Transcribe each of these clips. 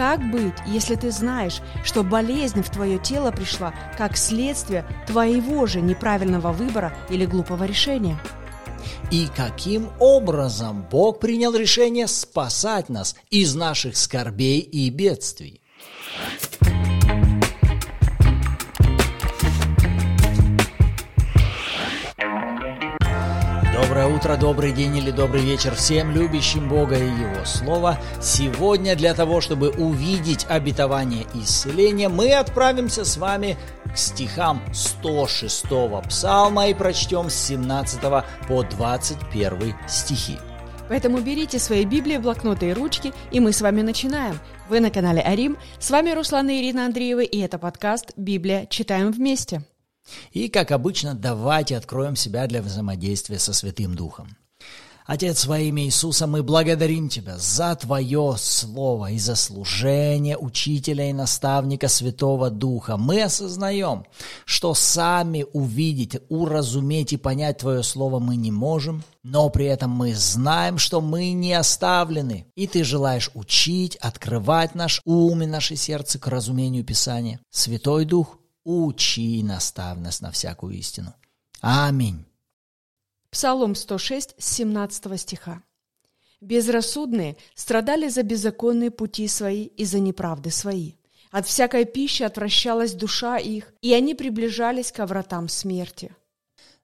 Как быть, если ты знаешь, что болезнь в твое тело пришла как следствие твоего же неправильного выбора или глупого решения? И каким образом Бог принял решение спасать нас из наших скорбей и бедствий? Доброе утро, добрый день или добрый вечер всем любящим Бога и Его Слово. Сегодня для того, чтобы увидеть обетование исцеления, мы отправимся с вами к стихам 106 псалма и прочтем с 17 по 21 стихи. Поэтому берите свои Библии, блокноты и ручки, и мы с вами начинаем. Вы на канале Арим, с вами Руслан и Ирина Андреева, и это подкаст «Библия. Читаем вместе». И, как обычно, давайте откроем себя для взаимодействия со Святым Духом. Отец, во имя Иисуса, мы благодарим Тебя за Твое Слово и за служение учителя и наставника Святого Духа. Мы осознаем, что сами увидеть, уразуметь и понять Твое Слово мы не можем, но при этом мы знаем, что мы не оставлены, и Ты желаешь учить, открывать наш ум и наше сердце к разумению Писания. Святой Дух, учи и наставь нас на всякую истину. Аминь. Псалом 106, 17 стиха. «Безрассудные страдали за беззаконные пути свои и за неправды свои. От всякой пищи отвращалась душа их, и они приближались к вратам смерти».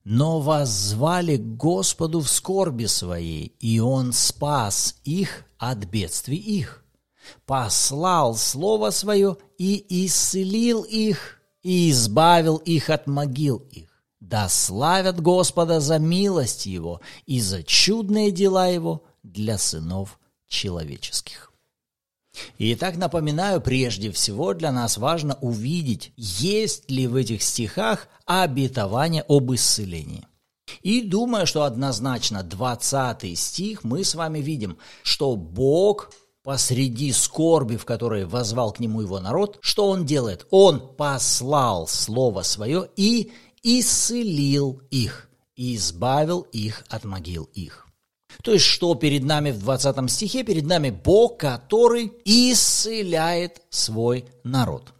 Но воззвали к Господу в скорби своей, и Он спас их от бедствий их. Послал Слово Свое и исцелил их, и избавил их от могил их. Да славят Господа за милость Его и за чудные дела Его для сынов человеческих. Итак, напоминаю, прежде всего для нас важно увидеть, есть ли в этих стихах обетование об исцелении. И думаю, что однозначно 20 стих мы с вами видим, что Бог посреди скорби, в которой возвал к нему его народ, что он делает? Он послал Слово Свое и исцелил их и избавил их от могил их. То есть, что перед нами в 20 стихе? Перед нами Бог, который исцеляет свой народ.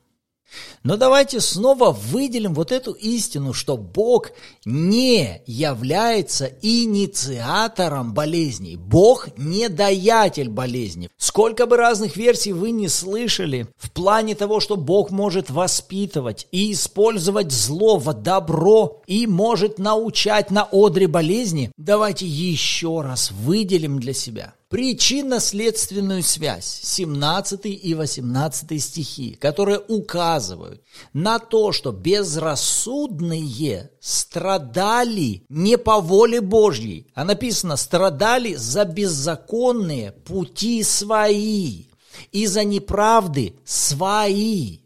Но давайте снова выделим вот эту истину, что Бог не является инициатором болезней. Бог не даятель болезни. Сколько бы разных версий вы не слышали в плане того, что Бог может воспитывать и использовать зло в добро и может научать на одре болезни, давайте еще раз выделим для себя причинно-следственную связь 17 и 18 стихи, которые указывают на то, что безрассудные страдали не по воле Божьей, а написано страдали за беззаконные пути свои и за неправды свои.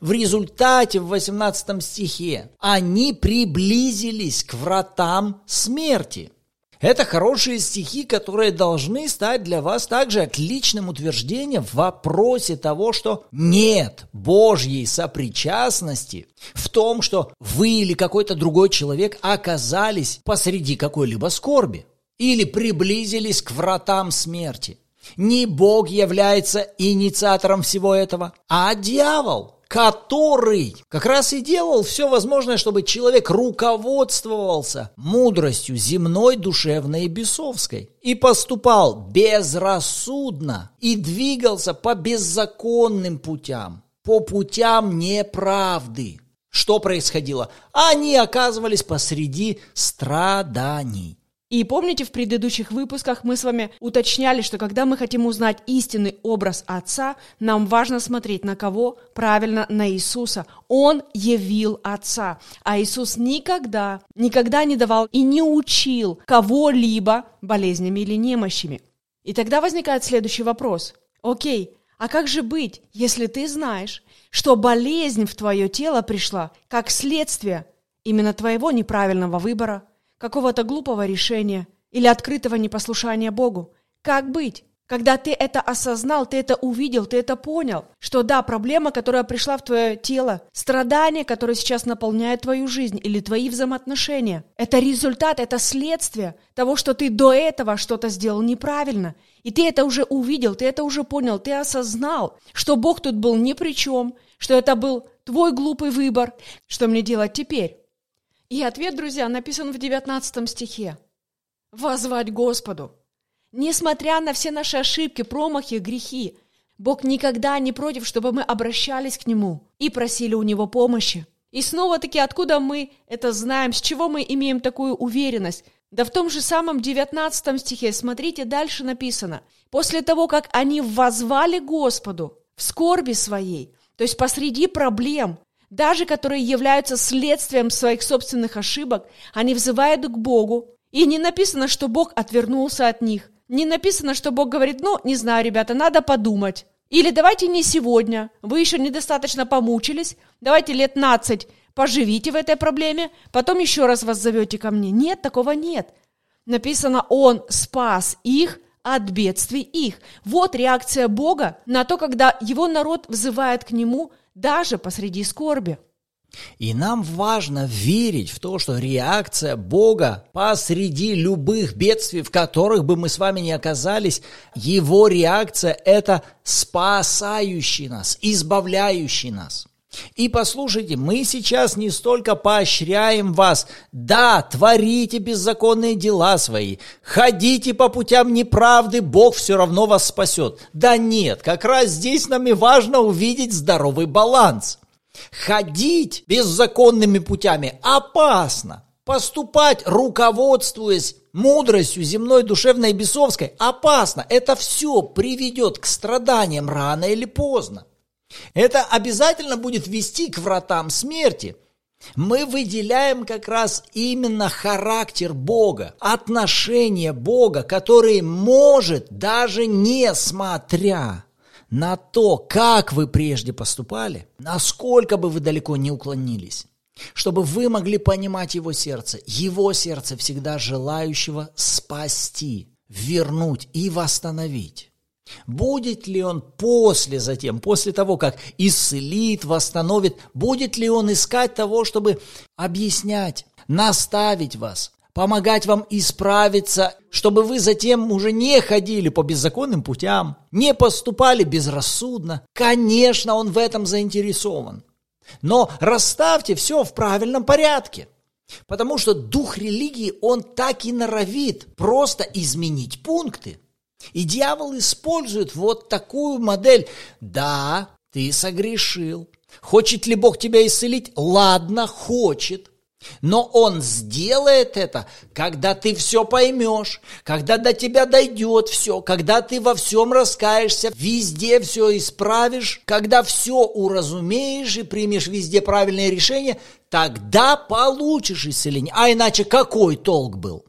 В результате в 18 стихе они приблизились к вратам смерти – это хорошие стихи, которые должны стать для вас также отличным утверждением в вопросе того, что нет Божьей сопричастности в том, что вы или какой-то другой человек оказались посреди какой-либо скорби или приблизились к вратам смерти. Не Бог является инициатором всего этого, а дьявол – который как раз и делал все возможное, чтобы человек руководствовался мудростью земной, душевной и бесовской, и поступал безрассудно, и двигался по беззаконным путям, по путям неправды. Что происходило? Они оказывались посреди страданий. И помните, в предыдущих выпусках мы с вами уточняли, что когда мы хотим узнать истинный образ Отца, нам важно смотреть на кого? Правильно, на Иисуса. Он явил Отца. А Иисус никогда, никогда не давал и не учил кого-либо болезнями или немощами. И тогда возникает следующий вопрос. Окей, а как же быть, если ты знаешь, что болезнь в твое тело пришла как следствие именно твоего неправильного выбора – какого-то глупого решения или открытого непослушания Богу. Как быть? Когда ты это осознал, ты это увидел, ты это понял, что да, проблема, которая пришла в твое тело, страдание, которое сейчас наполняет твою жизнь или твои взаимоотношения, это результат, это следствие того, что ты до этого что-то сделал неправильно. и ты это уже увидел, ты это уже понял, ты осознал, что Бог тут был ни при чем, что это был твой глупый выбор, что мне делать теперь? И ответ, друзья, написан в 19 стихе. Возвать Господу. Несмотря на все наши ошибки, промахи, грехи, Бог никогда не против, чтобы мы обращались к Нему и просили у Него помощи. И снова-таки, откуда мы это знаем, с чего мы имеем такую уверенность? Да в том же самом 19 стихе, смотрите, дальше написано. После того, как они возвали Господу в скорби своей, то есть посреди проблем, даже которые являются следствием своих собственных ошибок, они взывают к Богу. И не написано, что Бог отвернулся от них. Не написано, что Бог говорит, ну, не знаю, ребята, надо подумать. Или давайте не сегодня, вы еще недостаточно помучились, давайте лет 15 поживите в этой проблеме, потом еще раз вас зовете ко мне. Нет, такого нет. Написано, Он спас их от бедствий их. Вот реакция Бога на то, когда его народ взывает к Нему даже посреди скорби. И нам важно верить в то, что реакция Бога посреди любых бедствий, в которых бы мы с вами не оказались, Его реакция – это спасающий нас, избавляющий нас. И послушайте, мы сейчас не столько поощряем вас, да, творите беззаконные дела свои, ходите по путям неправды, Бог все равно вас спасет. Да нет, как раз здесь нам и важно увидеть здоровый баланс – Ходить беззаконными путями опасно. Поступать, руководствуясь мудростью земной, душевной и бесовской, опасно. Это все приведет к страданиям рано или поздно. Это обязательно будет вести к вратам смерти. Мы выделяем как раз именно характер Бога, отношение Бога, который может, даже несмотря на то, как вы прежде поступали, насколько бы вы далеко не уклонились, чтобы вы могли понимать его сердце, его сердце всегда желающего спасти, вернуть и восстановить. Будет ли он после затем, после того, как исцелит, восстановит, будет ли он искать того, чтобы объяснять, наставить вас, помогать вам исправиться, чтобы вы затем уже не ходили по беззаконным путям, не поступали безрассудно. Конечно, он в этом заинтересован. Но расставьте все в правильном порядке. Потому что дух религии, он так и норовит просто изменить пункты. И дьявол использует вот такую модель. Да, ты согрешил. Хочет ли Бог тебя исцелить? Ладно, хочет. Но Он сделает это, когда ты все поймешь, когда до тебя дойдет все, когда ты во всем раскаешься, везде все исправишь, когда все уразумеешь и примешь везде правильное решение, тогда получишь исцеление. А иначе какой толк был?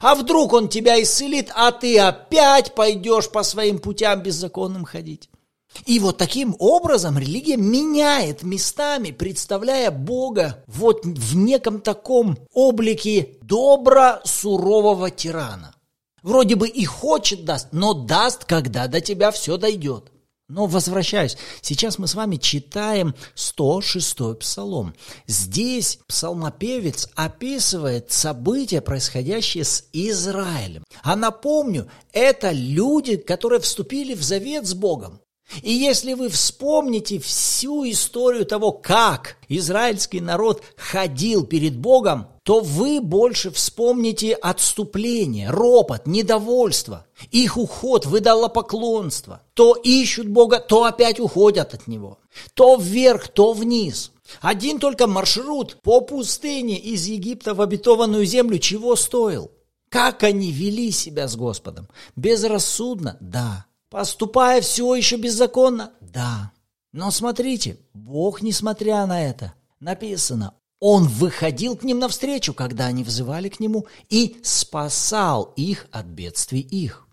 А вдруг он тебя исцелит, а ты опять пойдешь по своим путям беззаконным ходить? И вот таким образом религия меняет местами, представляя Бога вот в неком таком облике добро-сурового тирана. Вроде бы и хочет даст, но даст, когда до тебя все дойдет. Но возвращаюсь, сейчас мы с вами читаем 106-й псалом. Здесь псалмопевец описывает события, происходящие с Израилем. А напомню, это люди, которые вступили в завет с Богом. И если вы вспомните всю историю того, как израильский народ ходил перед Богом, то вы больше вспомните отступление, ропот, недовольство, их уход в идолопоклонство. То ищут Бога, то опять уходят от Него. То вверх, то вниз. Один только маршрут по пустыне из Египта в обетованную землю чего стоил? Как они вели себя с Господом? Безрассудно? Да. Поступая все еще беззаконно? Да. Но смотрите, Бог, несмотря на это, написано, Он выходил к ним навстречу, когда они взывали к Нему, и спасал их от бедствий их.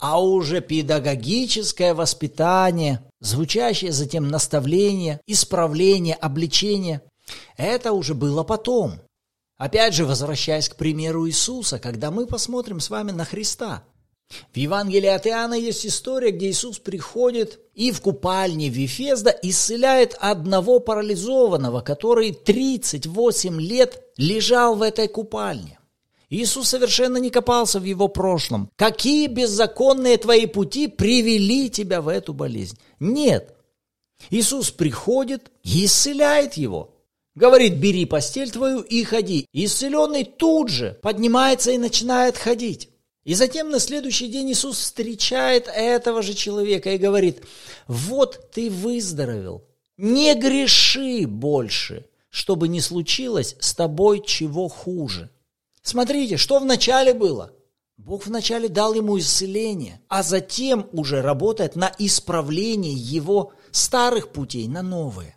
А уже педагогическое воспитание, звучащее затем наставление, исправление, обличение, это уже было потом. Опять же, возвращаясь к примеру Иисуса, когда мы посмотрим с вами на Христа – в Евангелии от Иоанна есть история, где Иисус приходит и в купальне Вифезда исцеляет одного парализованного, который 38 лет лежал в этой купальне. Иисус совершенно не копался в его прошлом. Какие беззаконные твои пути привели тебя в эту болезнь? Нет. Иисус приходит и исцеляет его. Говорит, бери постель твою и ходи. Исцеленный тут же поднимается и начинает ходить. И затем на следующий день Иисус встречает этого же человека и говорит, вот ты выздоровел, не греши больше, чтобы не случилось с тобой чего хуже. Смотрите, что вначале было? Бог вначале дал ему исцеление, а затем уже работает на исправление его старых путей на новые.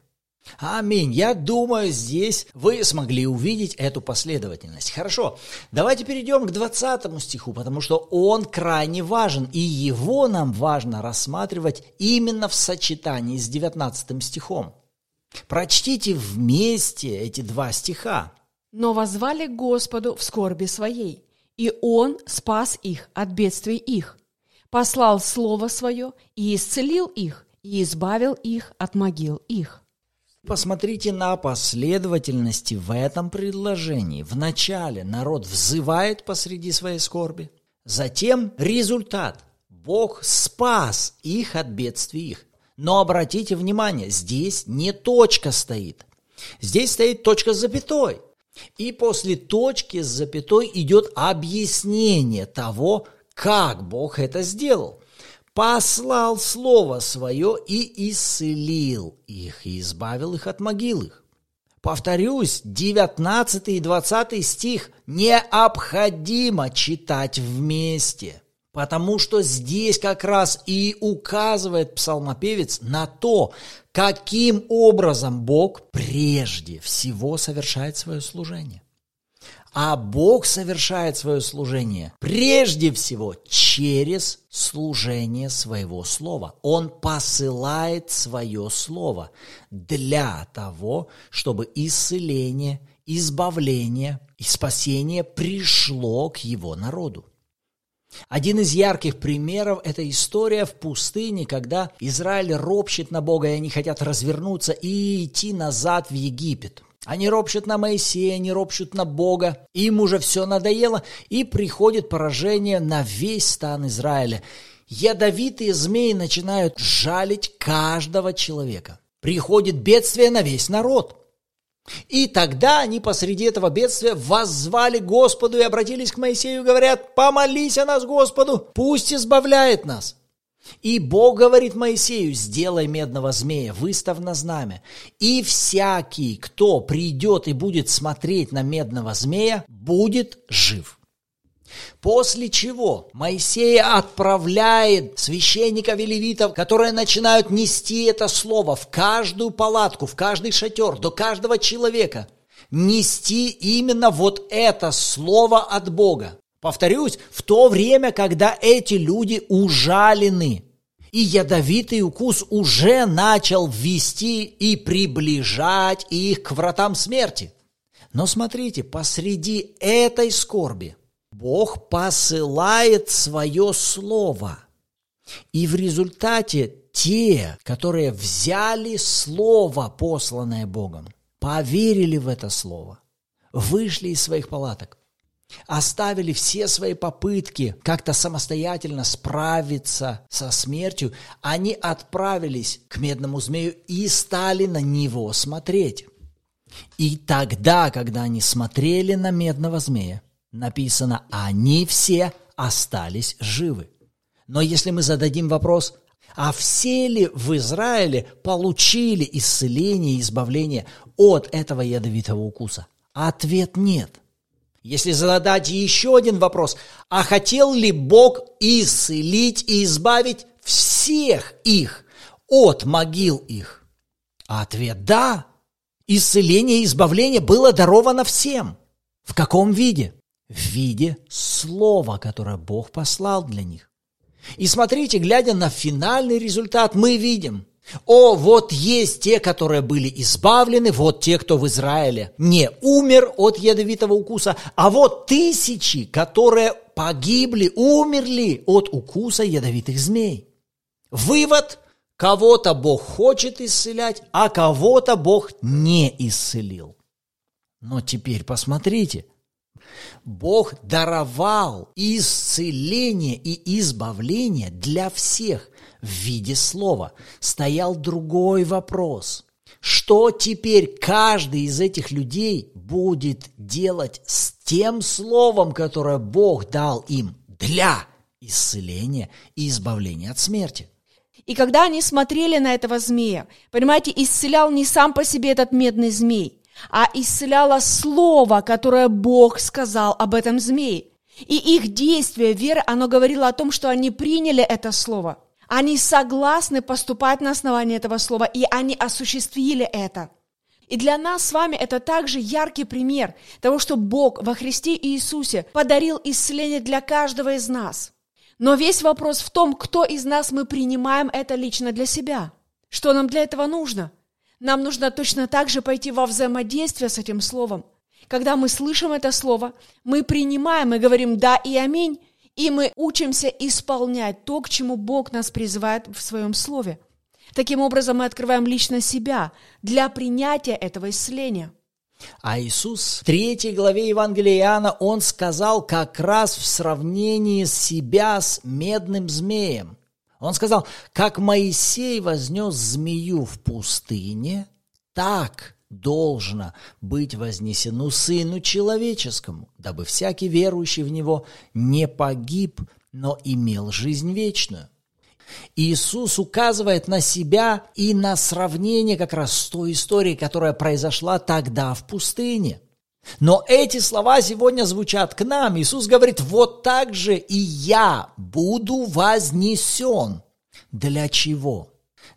Аминь. Я думаю, здесь вы смогли увидеть эту последовательность. Хорошо, давайте перейдем к 20 стиху, потому что он крайне важен, и его нам важно рассматривать именно в сочетании с 19 стихом. Прочтите вместе эти два стиха но возвали Господу в скорби своей, и Он спас их от бедствий их, послал Слово Свое и исцелил их, и избавил их от могил их. Посмотрите на последовательности в этом предложении. Вначале народ взывает посреди своей скорби, затем результат. Бог спас их от бедствий их. Но обратите внимание, здесь не точка стоит. Здесь стоит точка с запятой – и после точки с запятой идет объяснение того, как Бог это сделал. Послал Слово Свое и исцелил их, и избавил их от могил их. Повторюсь, 19 и 20 стих необходимо читать вместе, потому что здесь как раз и указывает псалмопевец на то, каким образом Бог прежде всего совершает свое служение. А Бог совершает свое служение прежде всего через служение своего слова. Он посылает свое слово для того, чтобы исцеление, избавление и спасение пришло к его народу. Один из ярких примеров – это история в пустыне, когда Израиль ропщет на Бога, и они хотят развернуться и идти назад в Египет. Они ропщут на Моисея, они ропщут на Бога, им уже все надоело, и приходит поражение на весь стан Израиля. Ядовитые змеи начинают жалить каждого человека. Приходит бедствие на весь народ – и тогда они посреди этого бедствия воззвали Господу и обратились к Моисею говорят, помолись о нас Господу, пусть избавляет нас. И Бог говорит Моисею, сделай медного змея, выставь на знамя. И всякий, кто придет и будет смотреть на медного змея, будет жив. После чего Моисей отправляет священников и левитов, которые начинают нести это слово в каждую палатку, в каждый шатер, до каждого человека. Нести именно вот это слово от Бога. Повторюсь, в то время, когда эти люди ужалены, и ядовитый укус уже начал ввести и приближать их к вратам смерти. Но смотрите, посреди этой скорби – Бог посылает свое слово. И в результате те, которые взяли слово, посланное Богом, поверили в это слово, вышли из своих палаток, оставили все свои попытки как-то самостоятельно справиться со смертью, они отправились к медному змею и стали на него смотреть. И тогда, когда они смотрели на медного змея, написано, они все остались живы. Но если мы зададим вопрос, а все ли в Израиле получили исцеление и избавление от этого ядовитого укуса? Ответ нет. Если задать еще один вопрос, а хотел ли Бог исцелить и избавить всех их от могил их? Ответ – да. Исцеление и избавление было даровано всем. В каком виде? в виде слова, которое Бог послал для них. И смотрите, глядя на финальный результат, мы видим, о, вот есть те, которые были избавлены, вот те, кто в Израиле не умер от ядовитого укуса, а вот тысячи, которые погибли, умерли от укуса ядовитых змей. Вывод – кого-то Бог хочет исцелять, а кого-то Бог не исцелил. Но теперь посмотрите – Бог даровал исцеление и избавление для всех в виде слова. Стоял другой вопрос. Что теперь каждый из этих людей будет делать с тем словом, которое Бог дал им для исцеления и избавления от смерти? И когда они смотрели на этого змея, понимаете, исцелял не сам по себе этот медный змей, а исцеляло слово, которое Бог сказал об этом змее. И их действие, вера, оно говорило о том, что они приняли это слово. Они согласны поступать на основании этого слова, и они осуществили это. И для нас с вами это также яркий пример того, что Бог во Христе Иисусе подарил исцеление для каждого из нас. Но весь вопрос в том, кто из нас мы принимаем это лично для себя. Что нам для этого нужно? Нам нужно точно так же пойти во взаимодействие с этим словом. Когда мы слышим это слово, мы принимаем и говорим «да» и «аминь», и мы учимся исполнять то, к чему Бог нас призывает в своем слове. Таким образом, мы открываем лично себя для принятия этого исцеления – а Иисус в третьей главе Евангелия Иоанна, Он сказал как раз в сравнении себя с медным змеем. Он сказал, как Моисей вознес змею в пустыне, так должно быть вознесено Сыну Человеческому, дабы всякий верующий в Него не погиб, но имел жизнь вечную. Иисус указывает на себя и на сравнение как раз с той историей, которая произошла тогда в пустыне. Но эти слова сегодня звучат к нам. Иисус говорит, вот так же и я буду вознесен. Для чего?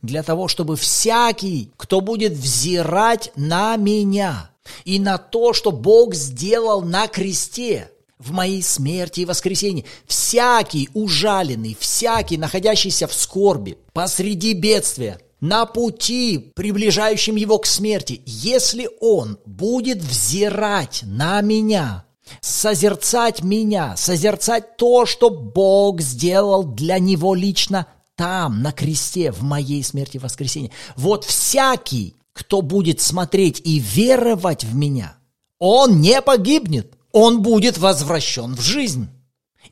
Для того, чтобы всякий, кто будет взирать на меня и на то, что Бог сделал на кресте – в моей смерти и воскресении. Всякий ужаленный, всякий, находящийся в скорби, посреди бедствия, на пути, приближающем его к смерти, если он будет взирать на меня, созерцать меня, созерцать то, что Бог сделал для него лично там, на кресте, в моей смерти и воскресении. Вот всякий, кто будет смотреть и веровать в меня, он не погибнет, он будет возвращен в жизнь.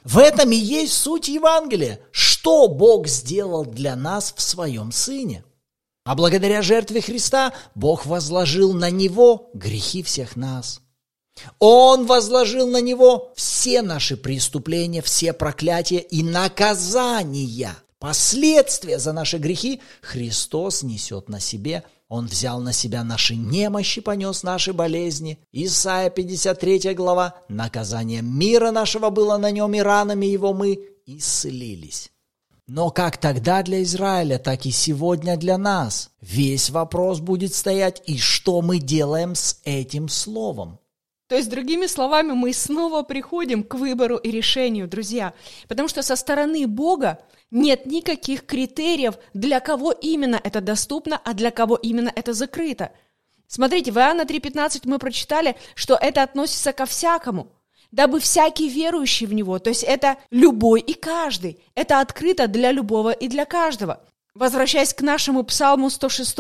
В этом и есть суть Евангелия. Что Бог сделал для нас в своем Сыне? А благодаря жертве Христа Бог возложил на Него грехи всех нас. Он возложил на Него все наши преступления, все проклятия и наказания. Последствия за наши грехи Христос несет на себе он взял на себя наши немощи, понес наши болезни. Исайя 53 глава. Наказание мира нашего было на нем, и ранами его мы исцелились. Но как тогда для Израиля, так и сегодня для нас. Весь вопрос будет стоять, и что мы делаем с этим словом. То есть, другими словами, мы снова приходим к выбору и решению, друзья. Потому что со стороны Бога нет никаких критериев, для кого именно это доступно, а для кого именно это закрыто. Смотрите, в Иоанна 3.15 мы прочитали, что это относится ко всякому, дабы всякий верующий в Него, то есть это любой и каждый, это открыто для любого и для каждого. Возвращаясь к нашему псалму 106,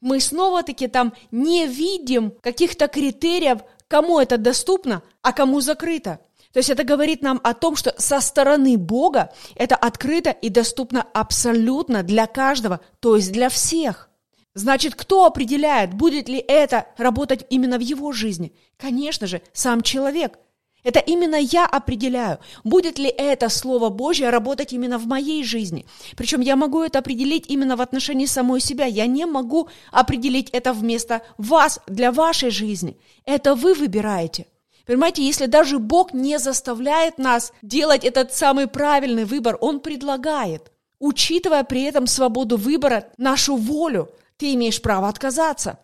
мы снова-таки там не видим каких-то критериев, кому это доступно, а кому закрыто. То есть это говорит нам о том, что со стороны Бога это открыто и доступно абсолютно для каждого, то есть для всех. Значит, кто определяет, будет ли это работать именно в его жизни? Конечно же, сам человек. Это именно я определяю, будет ли это Слово Божье работать именно в моей жизни. Причем я могу это определить именно в отношении самой себя. Я не могу определить это вместо вас, для вашей жизни. Это вы выбираете. Понимаете, если даже Бог не заставляет нас делать этот самый правильный выбор, Он предлагает, учитывая при этом свободу выбора, нашу волю, ты имеешь право отказаться.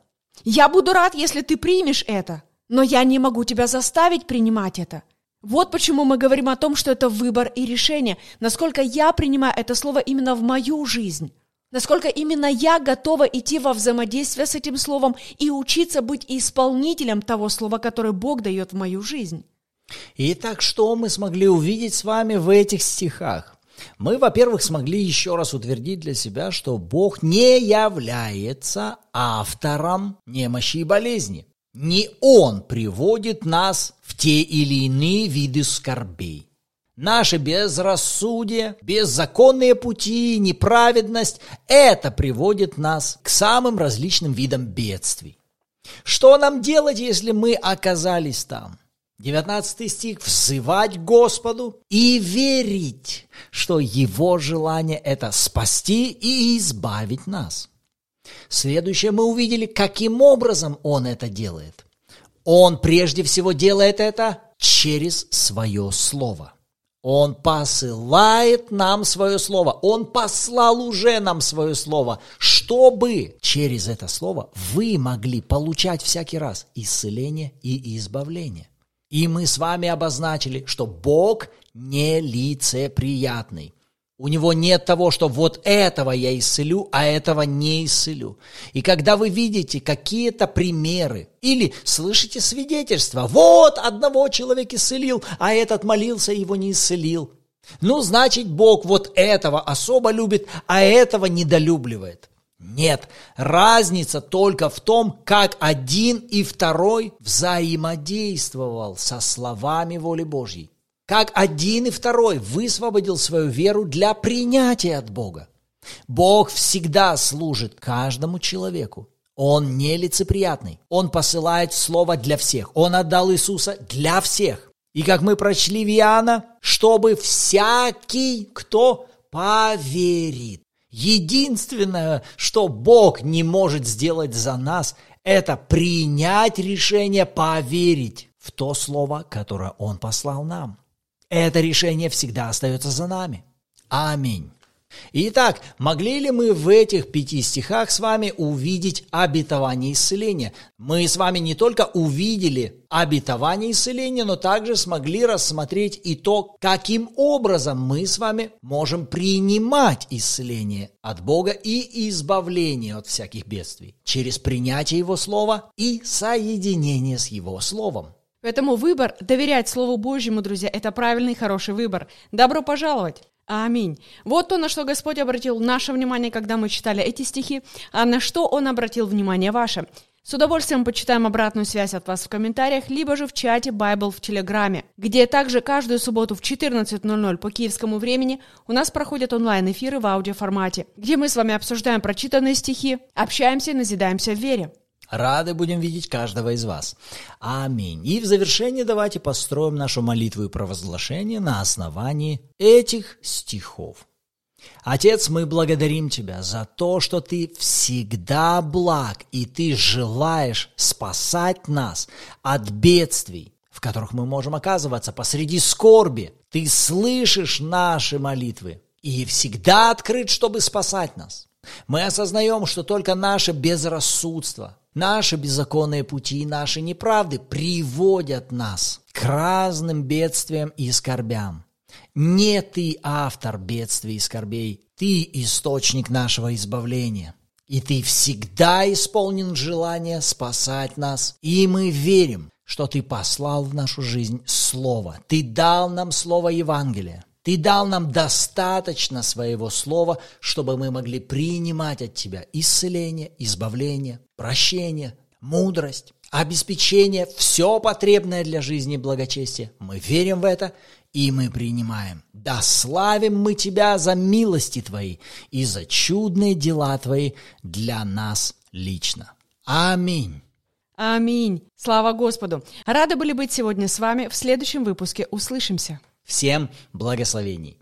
Я буду рад, если ты примешь это, но я не могу тебя заставить принимать это. Вот почему мы говорим о том, что это выбор и решение, насколько я принимаю это слово именно в мою жизнь. Насколько именно я готова идти во взаимодействие с этим словом и учиться быть исполнителем того слова, которое Бог дает в мою жизнь. Итак, что мы смогли увидеть с вами в этих стихах? Мы, во-первых, смогли еще раз утвердить для себя, что Бог не является автором немощи и болезни. Не Он приводит нас в те или иные виды скорбей. Наше безрассудие, беззаконные пути, неправедность – это приводит нас к самым различным видам бедствий. Что нам делать, если мы оказались там? 19 стих. «Взывать Господу и верить, что Его желание – это спасти и избавить нас». Следующее мы увидели, каким образом Он это делает. Он прежде всего делает это через свое слово. Он посылает нам свое слово. Он послал уже нам свое слово, чтобы через это слово вы могли получать всякий раз исцеление и избавление. И мы с вами обозначили, что Бог нелицеприятный. У него нет того, что вот этого я исцелю, а этого не исцелю. И когда вы видите какие-то примеры или слышите свидетельства, вот одного человека исцелил, а этот молился, его не исцелил. Ну, значит, Бог вот этого особо любит, а этого недолюбливает. Нет, разница только в том, как один и второй взаимодействовал со словами воли Божьей как один и второй высвободил свою веру для принятия от Бога. Бог всегда служит каждому человеку. Он нелицеприятный. Он посылает слово для всех. Он отдал Иисуса для всех. И как мы прочли в Иоанна, чтобы всякий, кто поверит. Единственное, что Бог не может сделать за нас, это принять решение поверить в то слово, которое Он послал нам. Это решение всегда остается за нами. Аминь. Итак, могли ли мы в этих пяти стихах с вами увидеть обетование исцеления? Мы с вами не только увидели обетование исцеления, но также смогли рассмотреть и то, каким образом мы с вами можем принимать исцеление от Бога и избавление от всяких бедствий через принятие Его Слова и соединение с Его Словом. Поэтому выбор доверять Слову Божьему, друзья, это правильный, хороший выбор. Добро пожаловать! Аминь. Вот то, на что Господь обратил наше внимание, когда мы читали эти стихи, а на что Он обратил внимание ваше. С удовольствием почитаем обратную связь от вас в комментариях, либо же в чате Bible в Телеграме, где также каждую субботу в 14.00 по киевскому времени у нас проходят онлайн-эфиры в аудиоформате, где мы с вами обсуждаем прочитанные стихи, общаемся и назидаемся в вере. Рады будем видеть каждого из вас. Аминь. И в завершение давайте построим нашу молитву и провозглашение на основании этих стихов. Отец, мы благодарим Тебя за то, что Ты всегда благ, и Ты желаешь спасать нас от бедствий, в которых мы можем оказываться посреди скорби. Ты слышишь наши молитвы и всегда открыт, чтобы спасать нас. Мы осознаем, что только наше безрассудство, Наши беззаконные пути и наши неправды приводят нас к разным бедствиям и скорбям. Не ты автор бедствий и скорбей, ты источник нашего избавления. И ты всегда исполнен желания спасать нас. И мы верим, что ты послал в нашу жизнь Слово. Ты дал нам Слово Евангелия. Ты дал нам достаточно своего слова, чтобы мы могли принимать от Тебя исцеление, избавление, прощение, мудрость, обеспечение, все потребное для жизни и благочестия. Мы верим в это, и мы принимаем. Да славим мы Тебя за милости Твои и за чудные дела Твои для нас лично. Аминь. Аминь. Слава Господу. Рады были быть сегодня с вами. В следующем выпуске услышимся. Всем благословений!